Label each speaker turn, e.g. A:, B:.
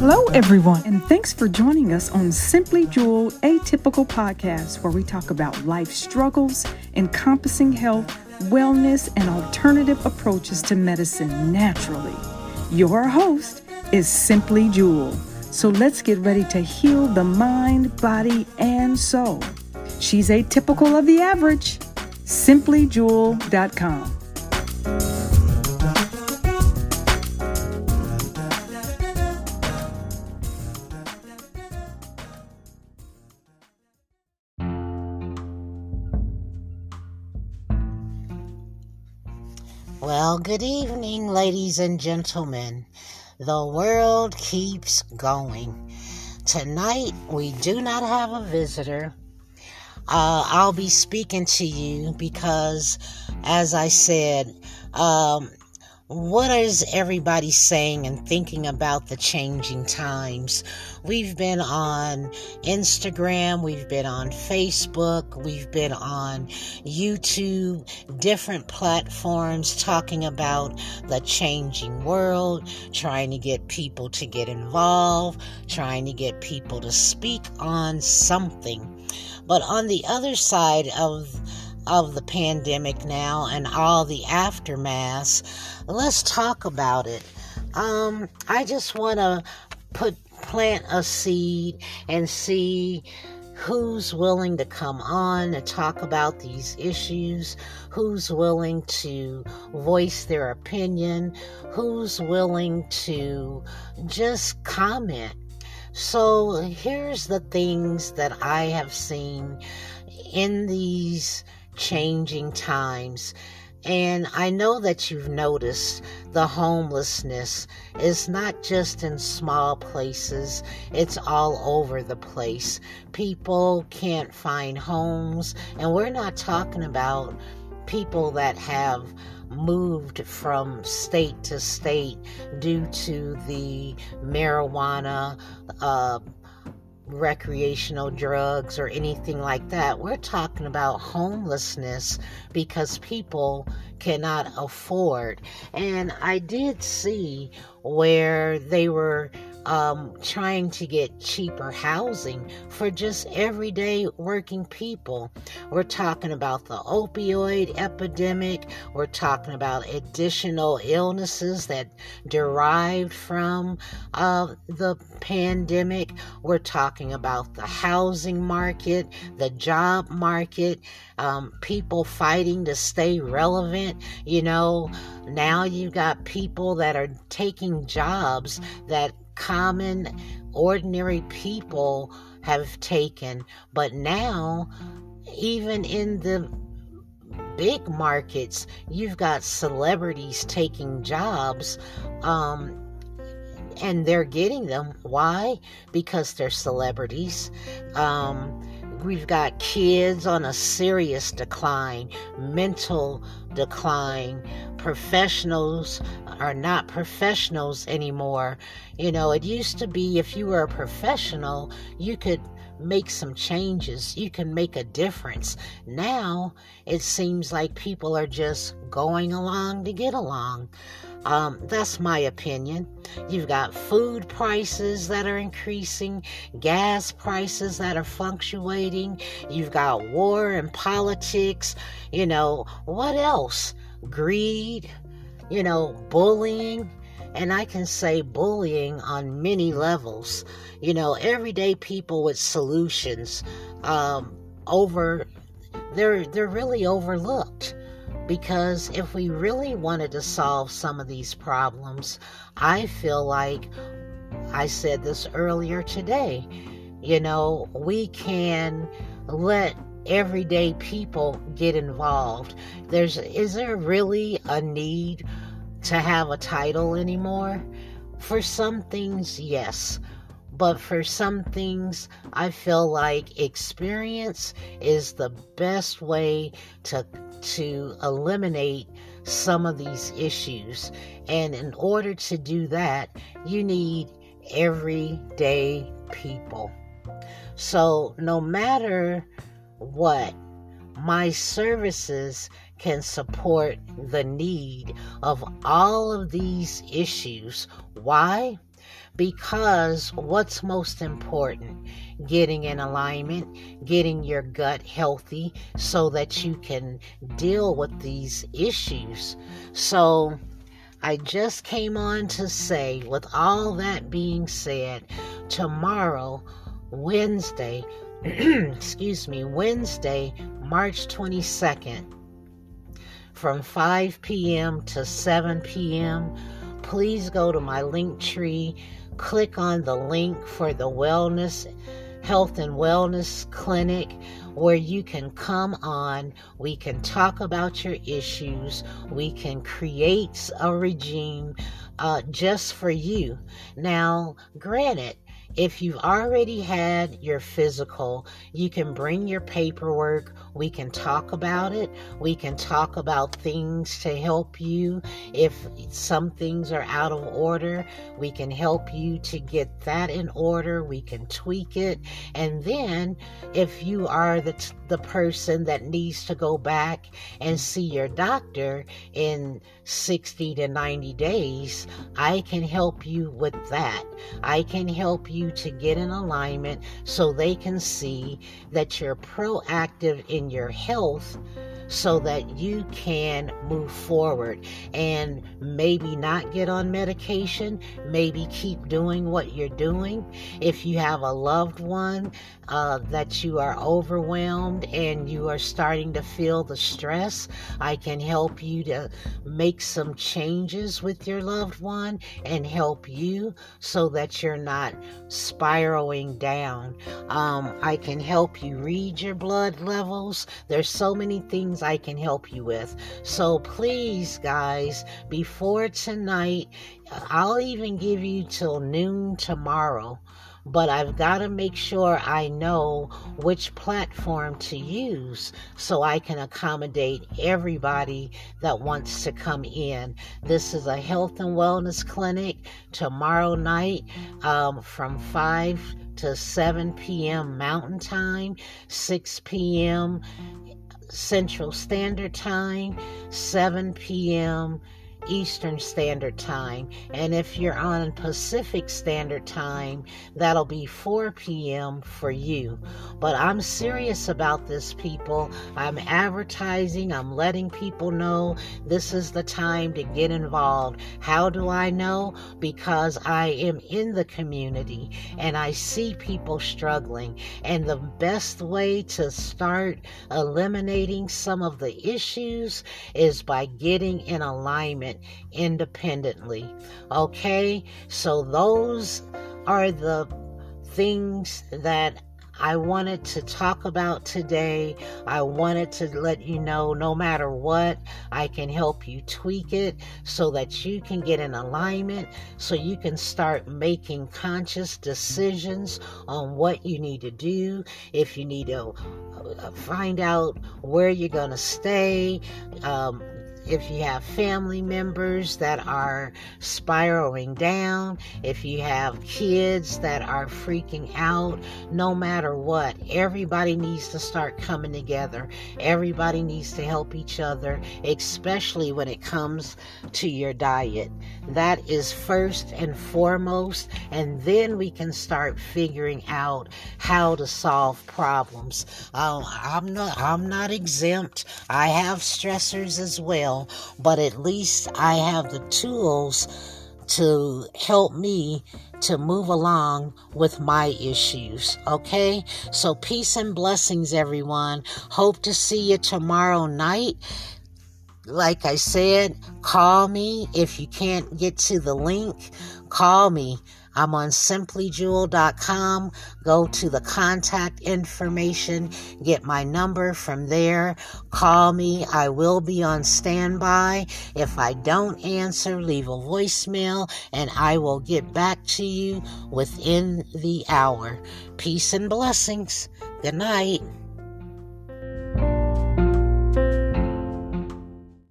A: Hello, everyone, and thanks for joining us on Simply Jewel Atypical Podcast, where we talk about life struggles, encompassing health, wellness, and alternative approaches to medicine naturally. Your host is Simply Jewel. So let's get ready to heal the mind, body, and soul. She's atypical of the average. SimplyJewel.com.
B: Well, good evening, ladies and gentlemen. The world keeps going. Tonight, we do not have a visitor. Uh, I'll be speaking to you because, as I said, um, what is everybody saying and thinking about the changing times? We've been on Instagram, we've been on Facebook, we've been on YouTube, different platforms talking about the changing world, trying to get people to get involved, trying to get people to speak on something. But on the other side of of the pandemic now and all the aftermath, let's talk about it. Um, I just want to put plant a seed and see who's willing to come on and talk about these issues, who's willing to voice their opinion, who's willing to just comment. So here's the things that I have seen in these changing times. And I know that you've noticed the homelessness is not just in small places, it's all over the place. People can't find homes, and we're not talking about people that have moved from state to state due to the marijuana uh, recreational drugs or anything like that. We're talking about homelessness because people cannot afford. And I did see where they were um, trying to get cheaper housing for just everyday working people. We're talking about the opioid epidemic. We're talking about additional illnesses that derived from uh, the pandemic. We're talking about the housing market, the job market, um, people fighting to stay relevant. You know, now you've got people that are taking jobs that common, ordinary people have taken. But now, even in the big markets, you've got celebrities taking jobs. Um, and they're getting them. Why? Because they're celebrities. Um, we've got kids on a serious decline, mental decline. Professionals are not professionals anymore. You know, it used to be if you were a professional, you could make some changes, you can make a difference. Now it seems like people are just going along to get along. Um, that's my opinion. You've got food prices that are increasing, gas prices that are fluctuating. You've got war and politics. You know, what else? Greed, you know, bullying. And I can say bullying on many levels. You know, everyday people with solutions um, over, they're, they're really overlooked because if we really wanted to solve some of these problems, I feel like I said this earlier today, you know, we can let everyday people get involved. There's is there really a need to have a title anymore? For some things, yes. But for some things, I feel like experience is the best way to to eliminate some of these issues. And in order to do that, you need everyday people. So no matter what, my services can support the need of all of these issues. Why? Because what's most important? Getting in alignment, getting your gut healthy so that you can deal with these issues. So, I just came on to say, with all that being said, tomorrow, Wednesday, excuse me, Wednesday, March 22nd, from 5 p.m. to 7 p.m., please go to my link tree, click on the link for the wellness, health and wellness clinic where you can come on, we can talk about your issues, we can create a regime uh, just for you. Now, granted, if you've already had your physical, you can bring your paperwork. We can talk about it. We can talk about things to help you. If some things are out of order, we can help you to get that in order. We can tweak it. And then, if you are the, the person that needs to go back and see your doctor in 60 to 90 days, I can help you with that. I can help you to get in alignment so they can see that you're proactive in your health so that you can move forward and maybe not get on medication, maybe keep doing what you're doing. If you have a loved one uh, that you are overwhelmed and you are starting to feel the stress, I can help you to make some changes with your loved one and help you so that you're not spiraling down. Um, I can help you read your blood levels. There's so many things things I can help you with. So please, guys, before tonight, I'll even give you till noon tomorrow but I've got to make sure I know which platform to use so I can accommodate everybody that wants to come in. This is a health and wellness clinic tomorrow night um, from 5 to 7 p.m. Mountain Time, 6 p.m. Central Standard Time, 7 p.m. Eastern Standard Time. And if you're on Pacific Standard Time, that'll be 4 p.m. for you. But I'm serious about this, people. I'm advertising, I'm letting people know this is the time to get involved. How do I know? Because I am in the community and I see people struggling. And the best way to start eliminating some of the issues is by getting in alignment independently. Okay? So those are the things that I wanted to talk about today. I wanted to let you know no matter what, I can help you tweak it so that you can get in alignment, so you can start making conscious decisions on what you need to do. If you need to uh, find out where you're going to stay, um, if you have family members that are spiraling down, if you have kids that are freaking out, no matter what, everybody needs to start coming together. Everybody needs to help each other, especially when it comes to your diet. That is first and foremost, and then we can start figuring out how to solve problems. Uh, I'm not I'm not exempt. I have stressors as well but at least I have the tools to help me to move along with my issues. Okay? So, peace and blessings, everyone. Hope to see you tomorrow night. Like I said, call me if you can't get to the link. Call me. I'm on simplyjewel.com. Go to the contact information, get my number from there. Call me. I will be on standby. If I don't answer, leave a voicemail and I will get back to you within the hour. Peace and blessings. Good night.